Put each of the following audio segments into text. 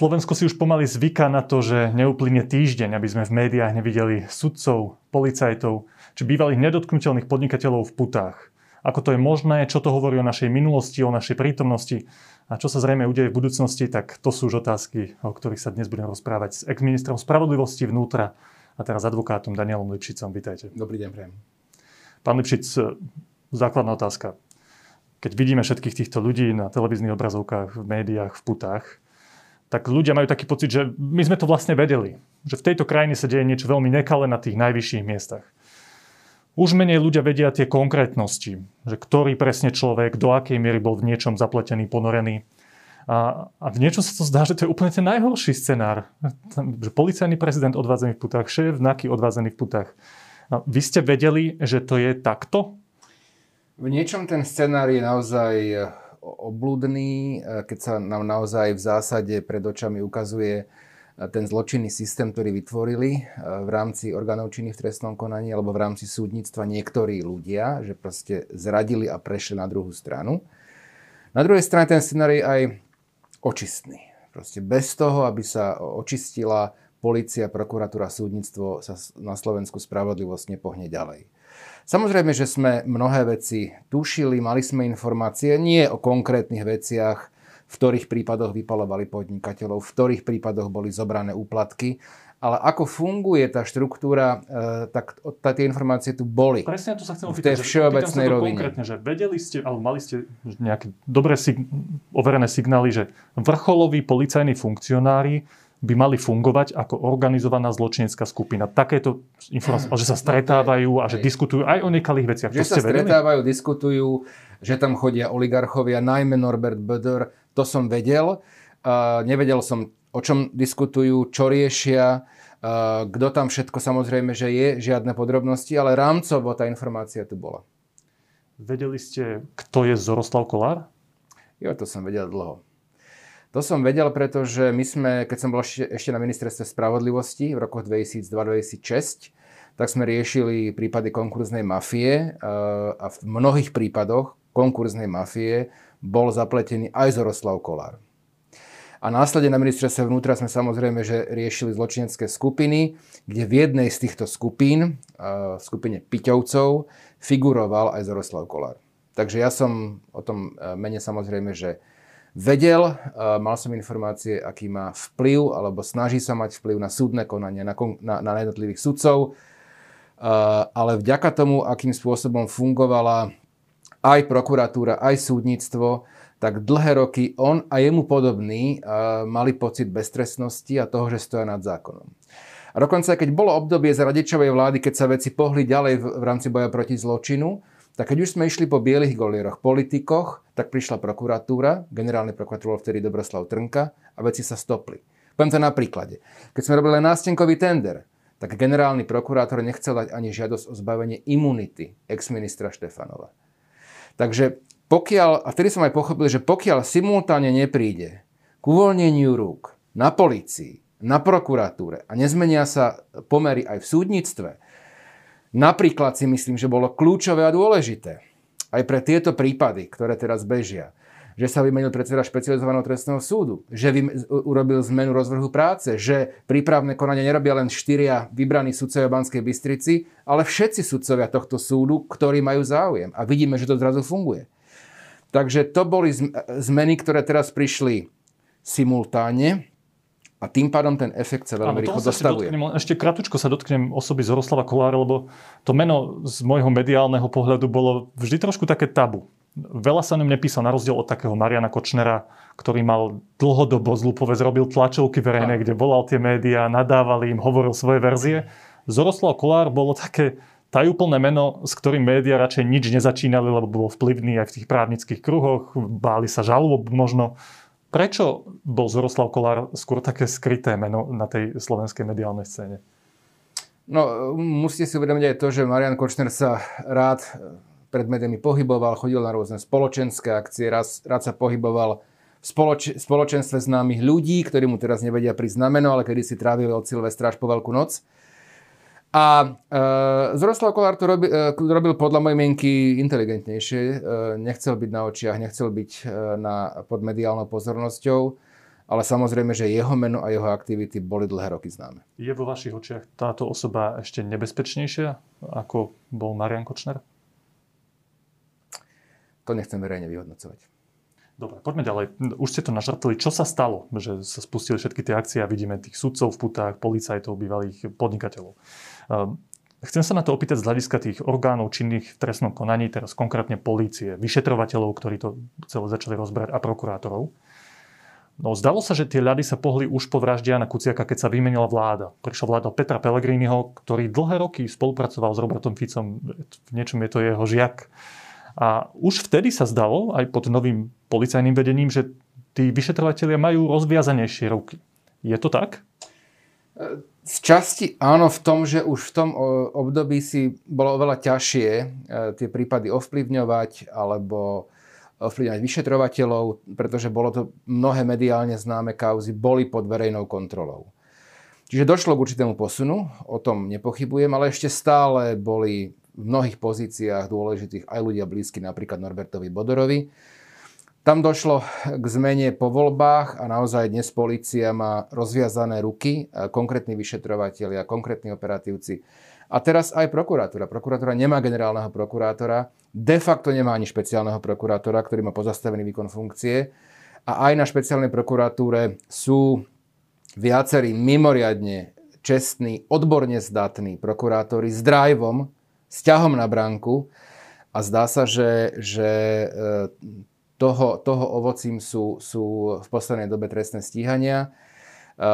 Slovensko si už pomaly zvyká na to, že neuplynie týždeň, aby sme v médiách nevideli sudcov, policajtov či bývalých nedotknutelných podnikateľov v putách. Ako to je možné, čo to hovorí o našej minulosti, o našej prítomnosti a čo sa zrejme udeje v budúcnosti, tak to sú už otázky, o ktorých sa dnes budem rozprávať s ex-ministrom spravodlivosti vnútra a teraz advokátom Danielom Lipšicom. Vítajte. Dobrý deň, prejem. Pán Lipšic, základná otázka. Keď vidíme všetkých týchto ľudí na televíznych obrazovkách, v médiách, v putách, tak ľudia majú taký pocit, že my sme to vlastne vedeli. Že v tejto krajine sa deje niečo veľmi nekalé na tých najvyšších miestach. Už menej ľudia vedia tie konkrétnosti, že ktorý presne človek, do akej miery bol v niečom zapletený, ponorený. A, a v niečom sa to zdá, že to je úplne ten najhorší scenár. Že policajný prezident odvádzaný v putách, šéf NAKY odvádzaný v putách. A vy ste vedeli, že to je takto? V niečom ten scenár je naozaj obludný, e, keď sa nám naozaj v zásade pred očami ukazuje e, ten zločinný systém, ktorý vytvorili e, v rámci orgánov činných v trestnom konaní alebo v rámci súdnictva niektorí ľudia, že proste zradili a prešli na druhú stranu. Na druhej strane ten scenár je aj očistný. Proste bez toho, aby sa očistila policia, prokuratúra, súdnictvo sa na Slovensku spravodlivosť nepohne ďalej. Samozrejme, že sme mnohé veci tušili, mali sme informácie, nie o konkrétnych veciach, v ktorých prípadoch vypalovali podnikateľov, v ktorých prípadoch boli zobrané úplatky, ale ako funguje tá štruktúra, e, tak tie informácie tu boli. Presne to sa chcem opýtať. V tej všeobecnej rovine. Konkrétne, že vedeli ste, alebo mali ste nejaké dobré sig- overené signály, že vrcholoví policajní funkcionári by mali fungovať ako organizovaná zločinecká skupina. Takéto informácie, že sa stretávajú a že diskutujú aj o nekalých veciach. Že sa stretávajú, diskutujú, že tam chodia oligarchovia, najmä Norbert Böder, to som vedel. Uh, nevedel som, o čom diskutujú, čo riešia, uh, kto tam všetko samozrejme, že je, žiadne podrobnosti, ale rámcovo tá informácia tu bola. Vedeli ste, kto je Zoroslav Kolár? Jo, to som vedel dlho. To som vedel, pretože my sme, keď som bol ešte na ministerstve spravodlivosti v rokoch 2002-2006, tak sme riešili prípady konkurznej mafie eh, a v mnohých prípadoch konkurznej mafie bol zapletený aj Zoroslav Kolár. A následne na ministerstve vnútra sme samozrejme, že riešili zločinecké skupiny, kde v jednej z týchto skupín, v eh, skupine Piťovcov, figuroval aj Zoroslav Kolár. Takže ja som o tom eh, mene samozrejme, že vedel, mal som informácie, aký má vplyv, alebo snaží sa mať vplyv na súdne konanie, na, jednotlivých sudcov, ale vďaka tomu, akým spôsobom fungovala aj prokuratúra, aj súdnictvo, tak dlhé roky on a jemu podobný mali pocit beztrestnosti a toho, že stoja nad zákonom. A dokonca, keď bolo obdobie za radičovej vlády, keď sa veci pohli ďalej v rámci boja proti zločinu, tak keď už sme išli po bielých golieroch, politikoch, tak prišla prokuratúra, generálny prokurátor vtedy Dobroslav Trnka a veci sa stopli. Poviem to na príklade. Keď sme robili nástenkový tender, tak generálny prokurátor nechcel dať ani žiadosť o zbavenie imunity ex-ministra Štefanova. Takže pokiaľ, a vtedy som aj pochopil, že pokiaľ simultáne nepríde k uvoľneniu rúk na policii, na prokuratúre a nezmenia sa pomery aj v súdnictve, Napríklad si myslím, že bolo kľúčové a dôležité aj pre tieto prípady, ktoré teraz bežia, že sa vymenil predseda špecializovaného trestného súdu, že vym- urobil zmenu rozvrhu práce, že prípravné konanie nerobia len štyria vybraní sudcovia Banskej Bystrici, ale všetci sudcovia tohto súdu, ktorí majú záujem. A vidíme, že to zrazu funguje. Takže to boli zmeny, ktoré teraz prišli simultáne a tým pádom ten efekt sa veľmi rýchlo dostavuje. Ešte, ešte kratučko sa dotknem osoby Zoroslava Kolára, lebo to meno z môjho mediálneho pohľadu bolo vždy trošku také tabu. Veľa sa ňom nepísal, na rozdiel od takého Mariana Kočnera, ktorý mal dlhodobo zlúpové, zrobil tlačovky verejné, kde volal tie médiá, nadával im, hovoril svoje verzie. Zoroslav Kolár bolo také tajúplné meno, s ktorým médiá radšej nič nezačínali, lebo bolo vplyvný aj v tých právnických kruhoch, báli sa žalob možno. Prečo bol Zoroslav Kolár skôr také skryté meno na tej slovenskej mediálnej scéne? No, musíte si uvedomiť aj to, že Marian Kočner sa rád pred médiami pohyboval, chodil na rôzne spoločenské akcie, raz, rád sa pohyboval v spoloč, spoločenstve známych ľudí, ktorí mu teraz nevedia prísť znameno, ale kedy si trávili od Silvestra až po Veľkú noc. A e, Zoroslav Kolár to robi, e, robil podľa mojej mienky inteligentnejšie. E, nechcel byť na očiach, nechcel byť e, na, pod mediálnou pozornosťou. ale samozrejme, že jeho meno a jeho aktivity boli dlhé roky známe. Je vo vašich očiach táto osoba ešte nebezpečnejšia, ako bol Marian Kočner? To nechcem verejne vyhodnocovať. Dobre, poďme ďalej. Už ste to naštartili. Čo sa stalo, že sa spustili všetky tie akcie a vidíme tých sudcov v putách, policajtov, bývalých podnikateľov? Ehm, chcem sa na to opýtať z hľadiska tých orgánov činných v trestnom konaní, teraz konkrétne polície, vyšetrovateľov, ktorí to celé začali rozberať a prokurátorov. No, zdalo sa, že tie ľady sa pohli už po vražde Jana Kuciaka, keď sa vymenila vláda. Prišla vláda Petra Pellegriniho, ktorý dlhé roky spolupracoval s Robertom Ficom. V niečom je to jeho žiak. A už vtedy sa zdalo, aj pod novým policajným vedením, že tí vyšetrovateľia majú rozviazanejšie ruky. Je to tak? Z časti áno v tom, že už v tom období si bolo oveľa ťažšie e, tie prípady ovplyvňovať alebo ovplyvňovať vyšetrovateľov, pretože bolo to mnohé mediálne známe kauzy, boli pod verejnou kontrolou. Čiže došlo k určitému posunu, o tom nepochybujem, ale ešte stále boli v mnohých pozíciách dôležitých aj ľudia blízky, napríklad Norbertovi Bodorovi. Tam došlo k zmene po voľbách a naozaj dnes policia má rozviazané ruky, konkrétni vyšetrovateľia, konkrétni operatívci. A teraz aj prokuratúra. Prokuratúra nemá generálneho prokurátora, de facto nemá ani špeciálneho prokurátora, ktorý má pozastavený výkon funkcie. A aj na špeciálnej prokuratúre sú viacerí mimoriadne čestní, odborne zdatní prokurátori s driveom, s ťahom na bránku a zdá sa, že, že e, toho, toho ovocím sú, sú v poslednej dobe trestné stíhania. E,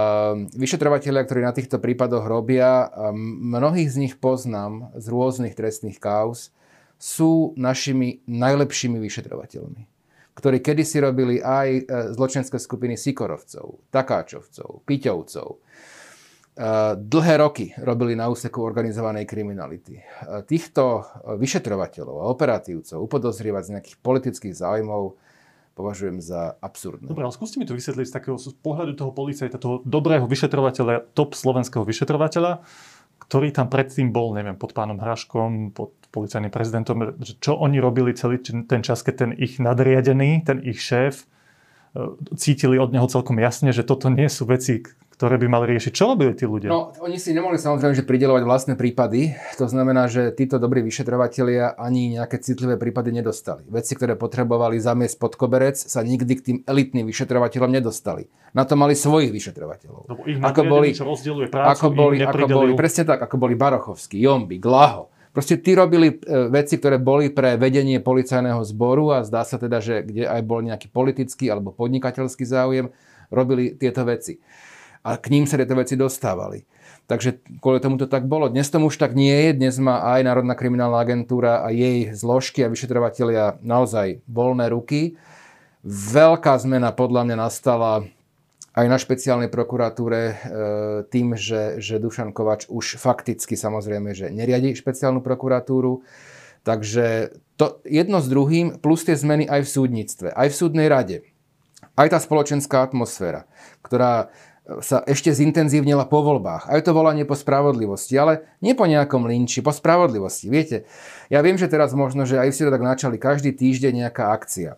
vyšetrovateľia, ktorí na týchto prípadoch robia, mnohých z nich poznám z rôznych trestných kauz, sú našimi najlepšími vyšetrovateľmi, ktorí kedysi robili aj e, zločenské skupiny Sikorovcov, Takáčovcov, Piťovcov, dlhé roky robili na úseku organizovanej kriminality. Týchto vyšetrovateľov a operatívcov upodozrievať z nejakých politických záujmov považujem za absurdné. Dobre, ale skúste mi to vysvetliť z takého z pohľadu toho policajta, toho dobrého vyšetrovateľa, top slovenského vyšetrovateľa, ktorý tam predtým bol, neviem, pod pánom Hraškom, pod policajným prezidentom, čo oni robili celý ten čas, keď ten ich nadriadený, ten ich šéf, cítili od neho celkom jasne, že toto nie sú veci, ktoré by mali riešiť. Čo robili tí ľudia? No, oni si nemohli samozrejme že pridelovať vlastné prípady. To znamená, že títo dobrí vyšetrovatelia ani nejaké citlivé prípady nedostali. Veci, ktoré potrebovali zamiesť pod koberec, sa nikdy k tým elitným vyšetrovateľom nedostali. Na to mali svojich vyšetrovateľov. Lebo ich ako boli, čo prácu, ako boli, ako boli, presne tak, ako boli Barochovský, Jomby, Glaho. Proste tí robili e, veci, ktoré boli pre vedenie policajného zboru a zdá sa teda, že kde aj bol nejaký politický alebo podnikateľský záujem, robili tieto veci a k ním sa tieto veci dostávali. Takže kvôli tomu to tak bolo. Dnes tomu už tak nie je. Dnes má aj Národná kriminálna agentúra a jej zložky a vyšetrovateľia naozaj voľné ruky. Veľká zmena podľa mňa nastala aj na špeciálnej prokuratúre e, tým, že, že Dušan Kovač už fakticky samozrejme, že neriadi špeciálnu prokuratúru. Takže to jedno s druhým, plus tie zmeny aj v súdnictve, aj v súdnej rade. Aj tá spoločenská atmosféra, ktorá sa ešte zintenzívnila po voľbách. Aj to volanie po spravodlivosti, ale nie po nejakom linči, po spravodlivosti. Viete, ja viem, že teraz možno, že aj to tak načali, každý týždeň nejaká akcia.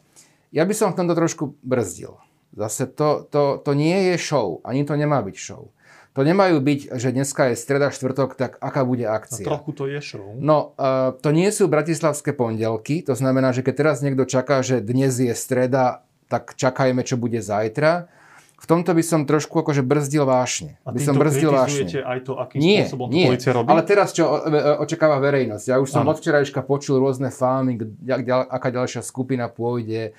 Ja by som v tomto trošku brzdil. Zase to, to, to nie je show, ani to nemá byť show. To nemajú byť, že dneska je streda, štvrtok, tak aká bude akcia. No, trochu to je show. No, uh, to nie sú bratislavské pondelky, to znamená, že keď teraz niekto čaká, že dnes je streda, tak čakajme, čo bude zajtra v tomto by som trošku akože brzdil vášne. A by som brzdil vášne. aj to, akým nie, spôsobom nie. policia robí? Ale teraz čo očakáva verejnosť? Ja už som ano. od včerajška počul rôzne fámy, aká ďalšia skupina pôjde,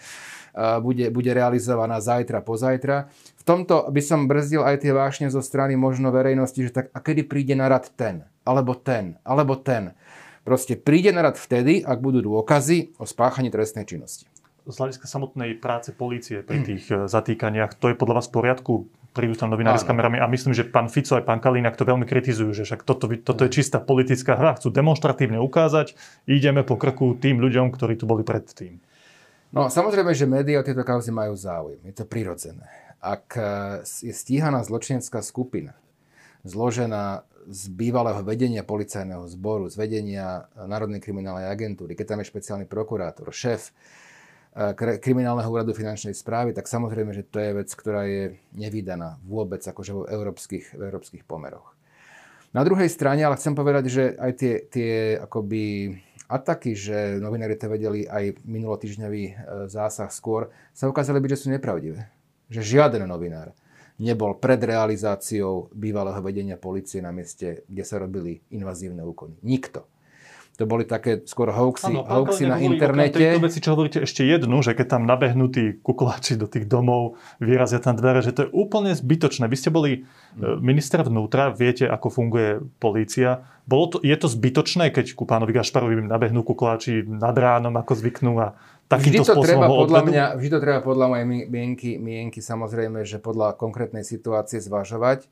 bude, bude realizovaná zajtra, pozajtra. V tomto by som brzdil aj tie vášne zo strany možno verejnosti, že tak a kedy príde na rad ten, alebo ten, alebo ten. Proste príde na rad vtedy, ak budú dôkazy o spáchaní trestnej činnosti z hľadiska samotnej práce polície pri tých eh, zatýkaniach, to je podľa vás v poriadku? Prídu tam novinári s kamerami a myslím, že pán Fico aj pán Kalínak to veľmi kritizujú, že však toto, toto je čistá politická hra. Chcú demonstratívne ukázať, ideme po krku tým ľuďom, ktorí tu boli predtým. No samozrejme, že médiá o tieto kauzy majú záujem. Je to prirodzené. Ak eh, je stíhaná zločinecká skupina, zložená z bývalého vedenia policajného zboru, z vedenia Národnej kriminálnej agentúry, keď tam je špeciálny prokurátor, šéf kriminálneho úradu finančnej správy, tak samozrejme, že to je vec, ktorá je nevydaná vôbec akože v európskych, v európskych pomeroch. Na druhej strane, ale chcem povedať, že aj tie, tie akoby ataky, že novinári to vedeli aj minulotýždňový e, zásah skôr, sa ukázali byť, že sú nepravdivé. Že žiaden novinár nebol pred realizáciou bývalého vedenia policie na mieste, kde sa robili invazívne úkony. Nikto. To boli také skôr hoaxy, ano, hoaxy na internete. Tejto veci, čo hovoríte, ešte jednu, že keď tam nabehnú tí do tých domov, vyrazia tam dvere, že to je úplne zbytočné. Vy ste boli hmm. minister vnútra, viete, ako funguje polícia. Bolo to, je to zbytočné, keď ku pánovi Gašparovi nabehnú kukláči nad ránom, ako zvyknú a takýmto vždy to treba podľa mňa, Vždy to treba podľa mojej mienky, mienky samozrejme, že podľa konkrétnej situácie zvažovať.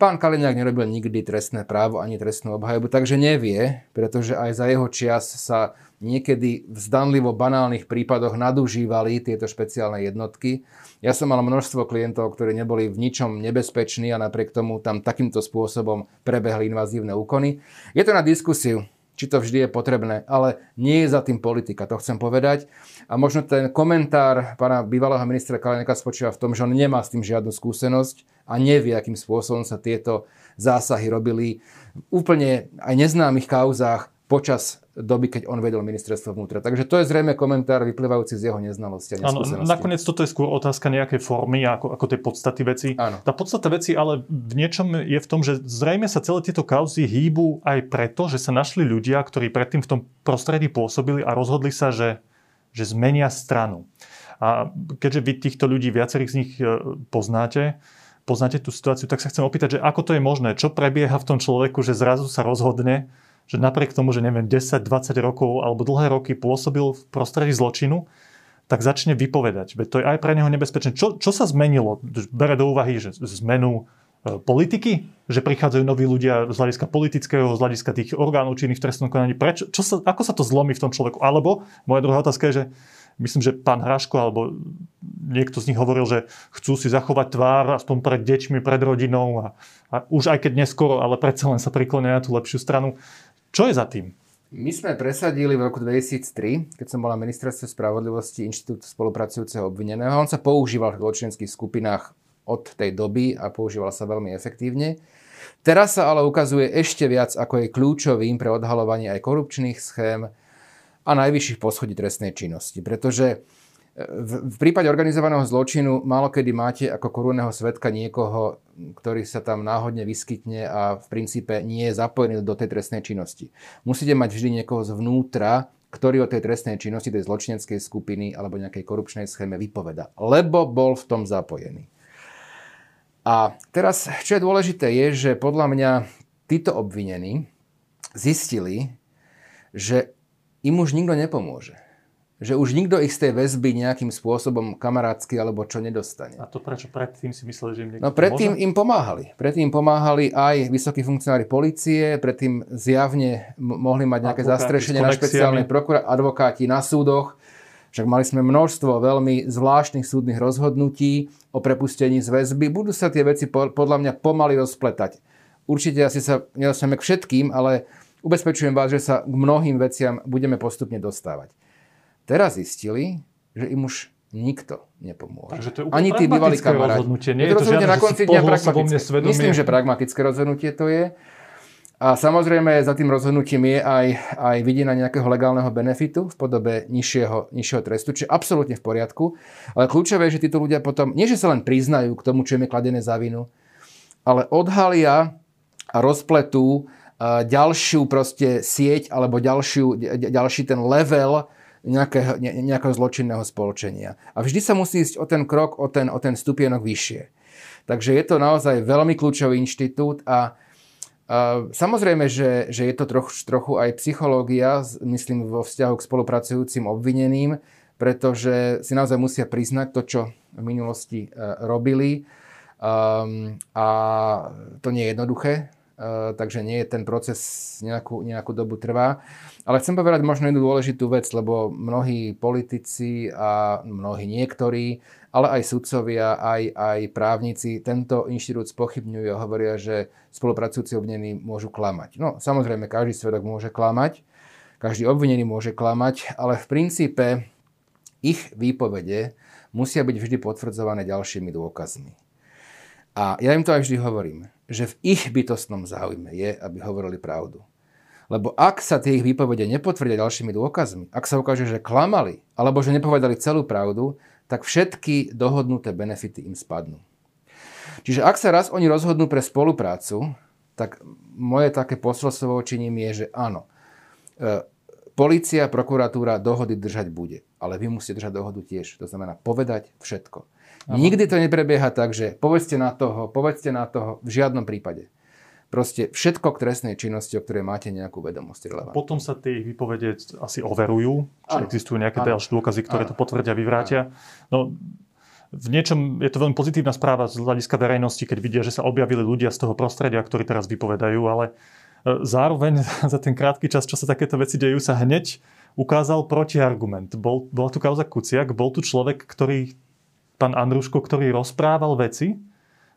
Pán Kaliňák nerobil nikdy trestné právo ani trestnú obhajobu, takže nevie, pretože aj za jeho čias sa niekedy v zdanlivo banálnych prípadoch nadužívali tieto špeciálne jednotky. Ja som mal množstvo klientov, ktorí neboli v ničom nebezpeční a napriek tomu tam takýmto spôsobom prebehli invazívne úkony. Je to na diskusiu či to vždy je potrebné, ale nie je za tým politika, to chcem povedať. A možno ten komentár pána bývalého ministra Kalineka spočíva v tom, že on nemá s tým žiadnu skúsenosť a nevie, akým spôsobom sa tieto zásahy robili v úplne aj neznámych kauzách počas doby, keď on vedel ministerstvo vnútra. Takže to je zrejme komentár vyplývajúci z jeho neznalosti a Áno, nakoniec toto je skôr otázka nejakej formy ako, ako tej podstaty veci. Áno. Tá podstata veci ale v niečom je v tom, že zrejme sa celé tieto kauzy hýbu aj preto, že sa našli ľudia, ktorí predtým v tom prostredí pôsobili a rozhodli sa, že, že zmenia stranu. A keďže vy týchto ľudí, viacerých z nich e, poznáte, poznáte tú situáciu, tak sa chcem opýtať, že ako to je možné? Čo prebieha v tom človeku, že zrazu sa rozhodne, že napriek tomu, že neviem, 10-20 rokov alebo dlhé roky pôsobil v prostredí zločinu, tak začne vypovedať. Veď to je aj pre neho nebezpečné. Čo, čo sa zmenilo? Bere do úvahy, že zmenu e, politiky, že prichádzajú noví ľudia z hľadiska politického, z hľadiska tých orgánov činných v trestnom konaní. Prečo, čo sa, ako sa to zlomí v tom človeku? Alebo moja druhá otázka je, že myslím, že pán Hraško alebo niekto z nich hovoril, že chcú si zachovať tvár aspoň pred deťmi, pred rodinou a, a už aj keď neskoro, ale predsa len sa priklonia na tú lepšiu stranu. Čo je za tým? My sme presadili v roku 2003, keď som bol na ministerstve spravodlivosti Inštitút spolupracujúceho obvineného. On sa používal v zločinských skupinách od tej doby a používal sa veľmi efektívne. Teraz sa ale ukazuje ešte viac, ako je kľúčovým pre odhalovanie aj korupčných schém a najvyšších poschodí trestnej činnosti. Pretože v, prípade organizovaného zločinu málo kedy máte ako korunného svetka niekoho, ktorý sa tam náhodne vyskytne a v princípe nie je zapojený do tej trestnej činnosti. Musíte mať vždy niekoho zvnútra, ktorý o tej trestnej činnosti, tej zločineckej skupiny alebo nejakej korupčnej schéme vypoveda. Lebo bol v tom zapojený. A teraz, čo je dôležité, je, že podľa mňa títo obvinení zistili, že im už nikto nepomôže že už nikto ich z tej väzby nejakým spôsobom kamarátsky alebo čo nedostane. A to prečo? Predtým si mysleli, že im niekto No predtým im pomáhali. Predtým im pomáhali aj vysokí funkcionári policie, predtým zjavne mohli mať nejaké advokáti zastrešenie na špeciálnej prokurátor, advokáti na súdoch. Však mali sme množstvo veľmi zvláštnych súdnych rozhodnutí o prepustení z väzby. Budú sa tie veci podľa mňa pomaly rozpletať. Určite asi sa nedostaneme k všetkým, ale ubezpečujem vás, že sa k mnohým veciam budeme postupne dostávať. Teraz zistili, že im už nikto nepomôže. Takže to je Ani tí bývalí kamaráti. Rozhodnutie. Nie je to, žiadne, na konci dňa pragmatické. Myslím, že pragmatické rozhodnutie to je. A samozrejme za tým rozhodnutím je aj, aj vidina nejakého legálneho benefitu v podobe nižšieho, nižšieho trestu, čo je absolútne v poriadku. Ale kľúčové je, že títo ľudia potom, nie že sa len priznajú k tomu, čo im je kladené za vinu, ale odhalia a rozpletú ďalšiu proste sieť alebo ďalšiu, ďalší ten level nejakého, ne, nejakého zločinného spoločenia. A vždy sa musí ísť o ten krok, o ten, o ten stupienok vyššie. Takže je to naozaj veľmi kľúčový inštitút a samozrejme, že, že je to troch, trochu aj psychológia, myslím, vo vzťahu k spolupracujúcim obvineným, pretože si naozaj musia priznať to, čo v minulosti uh, robili. Um, a to nie je jednoduché, takže nie je ten proces nejakú, nejakú dobu trvá. Ale chcem povedať možno jednu dôležitú vec, lebo mnohí politici a mnohí niektorí, ale aj sudcovia, aj, aj právnici tento inštitút spochybňujú a hovoria, že spolupracujúci obvinení môžu klamať. No samozrejme, každý svedok môže klamať, každý obvinený môže klamať, ale v princípe ich výpovede musia byť vždy potvrdzované ďalšími dôkazmi. A ja im to aj vždy hovorím, že v ich bytostnom záujme je, aby hovorili pravdu. Lebo ak sa tie ich výpovede nepotvrdia ďalšími dôkazmi, ak sa ukáže, že klamali, alebo že nepovedali celú pravdu, tak všetky dohodnuté benefity im spadnú. Čiže ak sa raz oni rozhodnú pre spoluprácu, tak moje také posolstvo voči ním je, že áno, e, Polícia, prokuratúra dohody držať bude, ale vy musíte držať dohodu tiež. To znamená povedať všetko. Aha. Nikdy to neprebieha tak, že povedzte na toho, povedzte na toho, v žiadnom prípade. Proste všetko k trestnej činnosti, o ktorej máte nejakú vedomosť relevantnú. Potom sa tie výpovede asi overujú, či ano. existujú nejaké ďalšie dôkazy, ktoré ano. to potvrdia, vyvrátia. No, v niečom je to veľmi pozitívna správa z hľadiska verejnosti, keď vidia, že sa objavili ľudia z toho prostredia, ktorí teraz vypovedajú, ale Zároveň za ten krátky čas, čo sa takéto veci dejú, sa hneď ukázal protiargument. Bol, bola tu kauza Kuciak, bol tu človek, ktorý, pán Andruško, ktorý rozprával veci,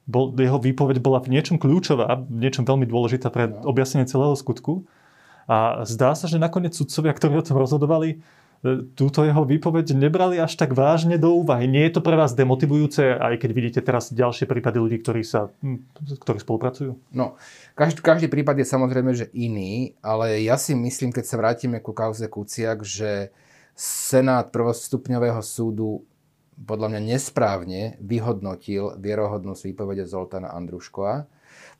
bol, jeho výpoveď bola v niečom kľúčová, v niečom veľmi dôležitá pre no. objasnenie celého skutku. A zdá sa, že nakoniec sudcovia, ktorí o tom rozhodovali, túto jeho výpoveď nebrali až tak vážne do úvahy. Nie je to pre vás demotivujúce, aj keď vidíte teraz ďalšie prípady ľudí, ktorí, sa, hm, ktorí spolupracujú? No, každý, každý prípad je samozrejme, že iný, ale ja si myslím, keď sa vrátime ku kauze Kuciak, že Senát prvostupňového súdu podľa mňa nesprávne vyhodnotil vierohodnosť výpovede Zoltána Andruškova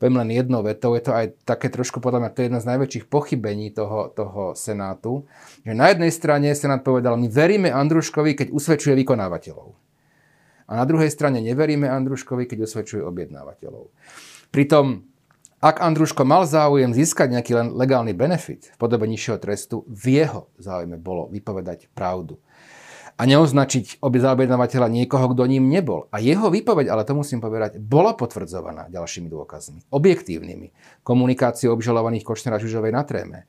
poviem len jednou vetou, je to aj také trošku, podľa mňa, to je jedno z najväčších pochybení toho, toho Senátu, že na jednej strane Senát povedal, my veríme Andruškovi, keď usvedčuje vykonávateľov. A na druhej strane neveríme Andruškovi, keď usvedčuje objednávateľov. Pritom, ak Andruško mal záujem získať nejaký len legálny benefit v podobe nižšieho trestu, v jeho záujme bolo vypovedať pravdu a neoznačiť objednávateľa niekoho, kto ním nebol. A jeho výpoveď, ale to musím povedať, bola potvrdzovaná ďalšími dôkazmi, objektívnymi. Komunikáciou obžalovaných Kočnera Žužovej na tréme, e,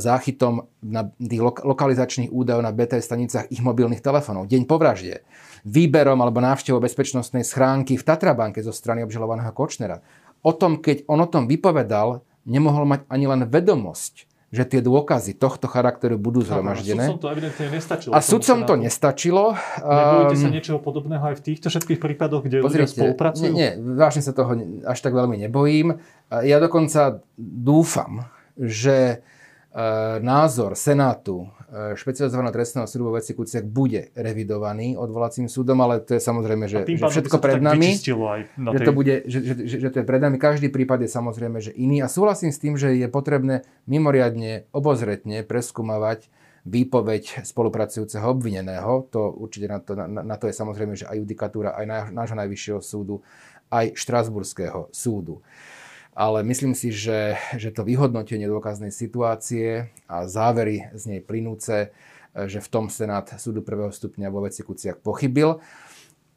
záchytom na tých lokalizačných údajov na BT stanicách ich mobilných telefónov, deň po vražde, výberom alebo návštevou bezpečnostnej schránky v Tatrabanke zo strany obžalovaného Kočnera. O tom, keď on o tom vypovedal, nemohol mať ani len vedomosť, že tie dôkazy tohto charakteru budú zhromaždené. A sudcom to evidentne nestačilo. A sudcom to nestačilo. Nebojíte sa ehm, niečoho podobného aj v týchto všetkých prípadoch, kde pozrite, ľudia spolupracujú? Nie, nie, vážne sa toho až tak veľmi nebojím. Ja dokonca dúfam, že E, názor Senátu špecializovaného trestného súdu vo veci Kuciak bude revidovaný odvolacím súdom, ale to je samozrejme, že, že všetko pred nami. Aj na tej... že, to bude, že, že, že, že to je pred nami. Každý prípad je samozrejme, že iný. A súhlasím s tým, že je potrebné mimoriadne obozretne preskúmavať výpoveď spolupracujúceho obvineného. To určite na to, na, na to je samozrejme, že aj judikatúra aj nášho najvyššieho súdu, aj Štrasburského súdu ale myslím si, že, že to vyhodnotenie dôkaznej situácie a závery z nej plynúce, že v tom Senát súdu prvého stupňa vo veci Kuciak pochybil.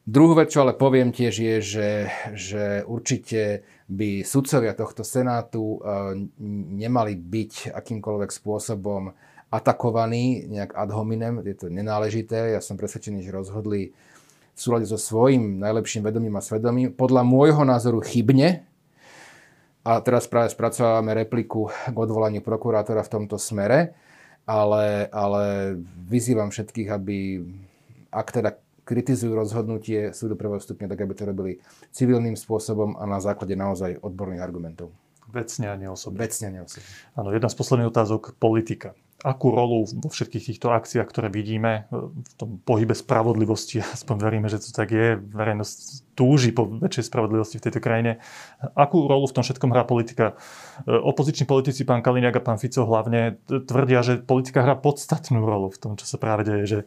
Druhú vec, čo ale poviem tiež je, že, že určite by sudcovia tohto Senátu e, nemali byť akýmkoľvek spôsobom atakovaní nejak ad hominem, je to nenáležité. Ja som presvedčený, že rozhodli v súlade so svojím najlepším vedomím a svedomím, podľa môjho názoru chybne, a teraz práve spracovávame repliku k odvolaniu prokurátora v tomto smere, ale, ale vyzývam všetkých, aby ak teda kritizujú rozhodnutie súdu prvého stupňa, tak aby to robili civilným spôsobom a na základe naozaj odborných argumentov. Vecne a neosobne. Vecne a neosobne. Áno, jedna z posledných otázok, politika akú rolu vo všetkých týchto akciách, ktoré vidíme, e, v tom pohybe spravodlivosti, aspoň veríme, že to tak je, verejnosť túži po väčšej spravodlivosti v tejto krajine, akú rolu v tom všetkom hrá politika? E, opoziční politici, pán Kaliňák a pán Fico hlavne, tvrdia, že politika hrá podstatnú rolu v tom, čo sa práve deje, že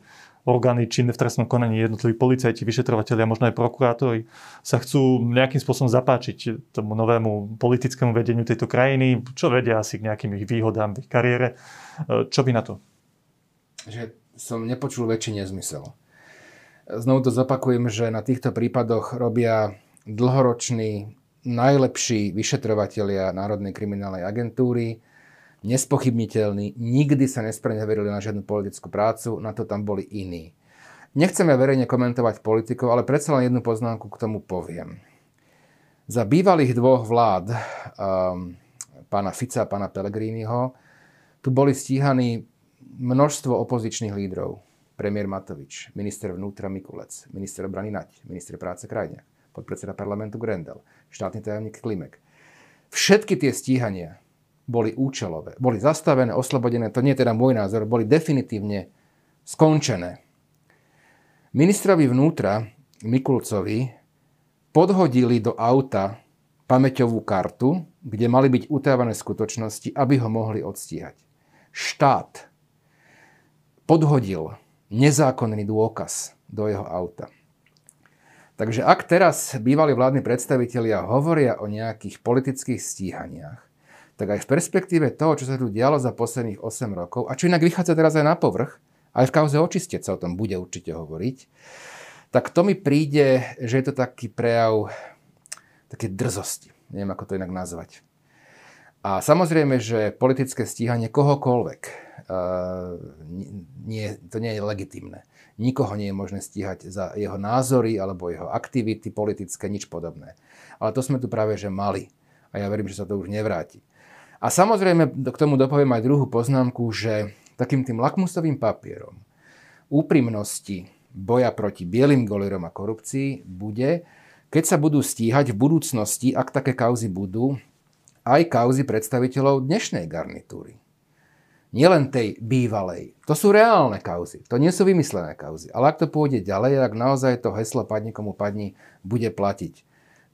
orgány činné v trestnom konaní, jednotliví policajti, vyšetrovateľia, možno aj prokurátori sa chcú nejakým spôsobom zapáčiť tomu novému politickému vedeniu tejto krajiny, čo vedia asi k nejakým ich výhodám v ich kariére. E, čo by na to? Že som nepočul väčší nezmysel. Znovu to zopakujem, že na týchto prípadoch robia dlhoroční najlepší vyšetrovatelia Národnej kriminálnej agentúry, nespochybniteľní, nikdy sa nespreneverili na žiadnu politickú prácu, na to tam boli iní. Nechcem ja verejne komentovať politikov, ale predsa len jednu poznámku k tomu poviem. Za bývalých dvoch vlád, um, pána Fica a pána Pellegriniho, tu boli stíhaní množstvo opozičných lídrov. premiér Matovič, minister vnútra Mikulec, minister obrany Nať, minister práce Krajňák, podpredseda parlamentu Grendel, štátny tajomník Klimek. Všetky tie stíhania boli účelové, boli zastavené, oslobodené, to nie je teda môj názor, boli definitívne skončené. Ministrovi vnútra Mikulcovi podhodili do auta pamäťovú kartu, kde mali byť utávané skutočnosti, aby ho mohli odstíhať. Štát podhodil nezákonný dôkaz do jeho auta. Takže ak teraz bývalí vládni predstavitelia hovoria o nejakých politických stíhaniach, tak aj v perspektíve toho, čo sa tu dialo za posledných 8 rokov, a čo inak vychádza teraz aj na povrch, aj v kauze očistec sa o tom bude určite hovoriť, tak to mi príde, že je to taký prejav také drzosti. Neviem, ako to inak nazvať. A samozrejme, že politické stíhanie kohokoľvek uh, nie, to nie je legitimné. Nikoho nie je možné stíhať za jeho názory alebo jeho aktivity politické, nič podobné. Ale to sme tu práve že mali. A ja verím, že sa to už nevráti. A samozrejme, k tomu dopoviem aj druhú poznámku, že takým tým lakmusovým papierom úprimnosti boja proti bielým golirom a korupcii bude, keď sa budú stíhať v budúcnosti, ak také kauzy budú, aj kauzy predstaviteľov dnešnej garnitúry. Nielen tej bývalej. To sú reálne kauzy. To nie sú vymyslené kauzy. Ale ak to pôjde ďalej, ak naozaj to heslo padni komu padni bude platiť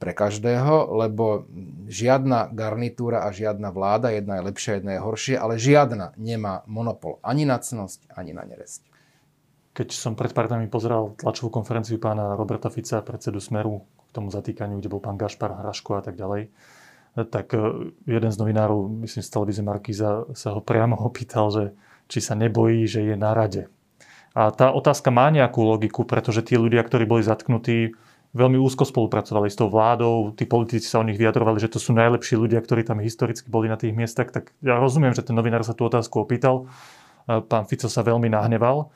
pre každého, lebo žiadna garnitúra a žiadna vláda, jedna je lepšia, jedna je horšia, ale žiadna nemá monopol ani na cnosť, ani na neresť. Keď som pred pár dňami pozeral tlačovú konferenciu pána Roberta Fica, predsedu Smeru, k tomu zatýkaniu, kde bol pán Gašpar, Hraško a tak ďalej, tak e, jeden z novinárov, myslím z televízie Markíza, sa ho priamo opýtal, že či sa nebojí, že je na rade. A tá otázka má nejakú logiku, pretože tí ľudia, ktorí boli zatknutí, veľmi úzko spolupracovali s tou vládou, tí politici sa o nich vyjadrovali, že to sú najlepší ľudia, ktorí tam historicky boli na tých miestach, tak ja rozumiem, že ten novinár sa tú otázku opýtal. Pán Fico sa veľmi nahneval.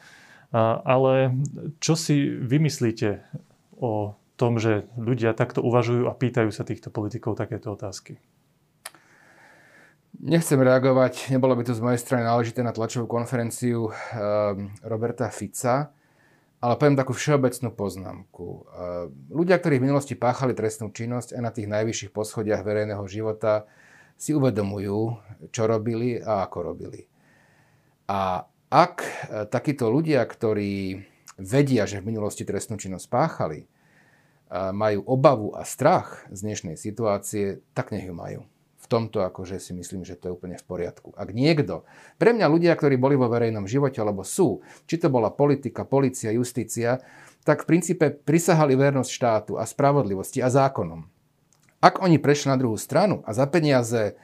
Ale čo si vymyslíte o tom, že ľudia takto uvažujú a pýtajú sa týchto politikov takéto otázky? Nechcem reagovať, nebolo by to z mojej strany náležité na tlačovú konferenciu ehm, Roberta Fica, ale poviem takú všeobecnú poznámku. Ľudia, ktorí v minulosti páchali trestnú činnosť aj na tých najvyšších poschodiach verejného života, si uvedomujú, čo robili a ako robili. A ak e, takíto ľudia, ktorí vedia, že v minulosti trestnú činnosť páchali, majú obavu a strach z dnešnej situácie, tak nech ju majú. V tomto akože si myslím, že to je úplne v poriadku. Ak niekto, pre mňa ľudia, ktorí boli vo verejnom živote, alebo sú, či to bola politika, policia, justícia, tak v princípe prisahali vernosť štátu a spravodlivosti a zákonom. Ak oni prešli na druhú stranu a za peniaze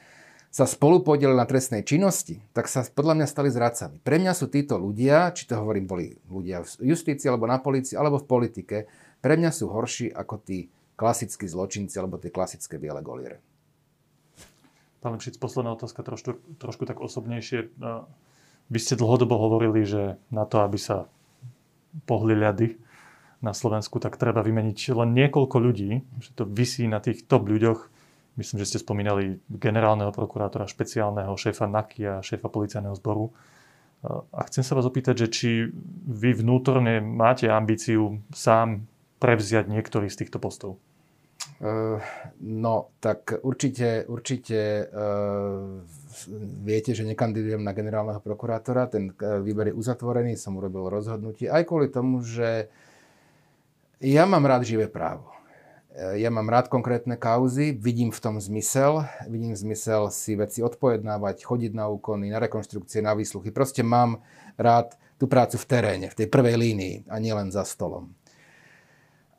sa spolu na trestnej činnosti, tak sa podľa mňa stali zradcami. Pre mňa sú títo ľudia, či to hovorím, boli ľudia v justícii, alebo na policii, alebo v politike, pre mňa sú horší ako tí klasickí zločinci alebo tie klasické biele goliere. Pán Lepšic, posledná otázka trošku, trošku tak osobnejšie. Vy ste dlhodobo hovorili, že na to, aby sa pohli ľady na Slovensku, tak treba vymeniť len niekoľko ľudí, že to vysí na tých top ľuďoch. Myslím, že ste spomínali generálneho prokurátora, špeciálneho šéfa NAKI a šéfa policajného zboru. A chcem sa vás opýtať, že či vy vnútorne máte ambíciu sám prevziať niektorý z týchto postov? No, tak určite, určite uh, viete, že nekandidujem na generálneho prokurátora. Ten uh, výber je uzatvorený, som urobil rozhodnutie. Aj kvôli tomu, že ja mám rád živé právo. Ja mám rád konkrétne kauzy, vidím v tom zmysel, vidím zmysel si veci odpojednávať, chodiť na úkony, na rekonštrukcie, na výsluchy. Proste mám rád tú prácu v teréne, v tej prvej línii a nielen za stolom.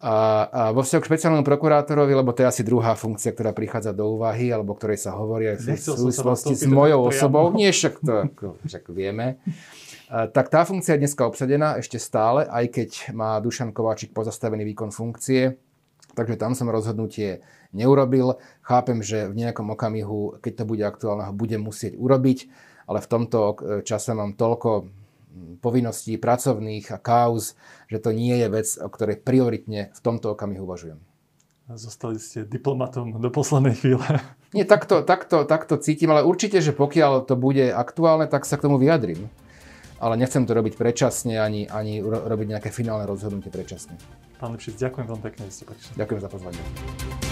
A, a vo vzťahu k špeciálnemu prokurátorovi, lebo to je asi druhá funkcia, ktorá prichádza do úvahy, alebo ktorej sa hovorí aj v súvislosti s mojou osobou. Nie, však to ako, však vieme. A, tak tá funkcia je dneska obsadená ešte stále, aj keď má Dušan Kováčik pozastavený výkon funkcie. Takže tam som rozhodnutie neurobil. Chápem, že v nejakom okamihu, keď to bude aktuálne, ho budem musieť urobiť, ale v tomto čase mám toľko povinností pracovných a kauz, že to nie je vec, o ktorej prioritne v tomto okamihu uvažujem. Zostali ste diplomatom do poslednej chvíle. Nie, takto, takto, takto cítim, ale určite, že pokiaľ to bude aktuálne, tak sa k tomu vyjadrím. ale nechcem to robiť predčasne ani, ani robiť nejaké finálne rozhodnutie predčasne. Pán Lipšic, ďakujem veľmi pekne, že ste prišli. Ďakujem za pozvanie.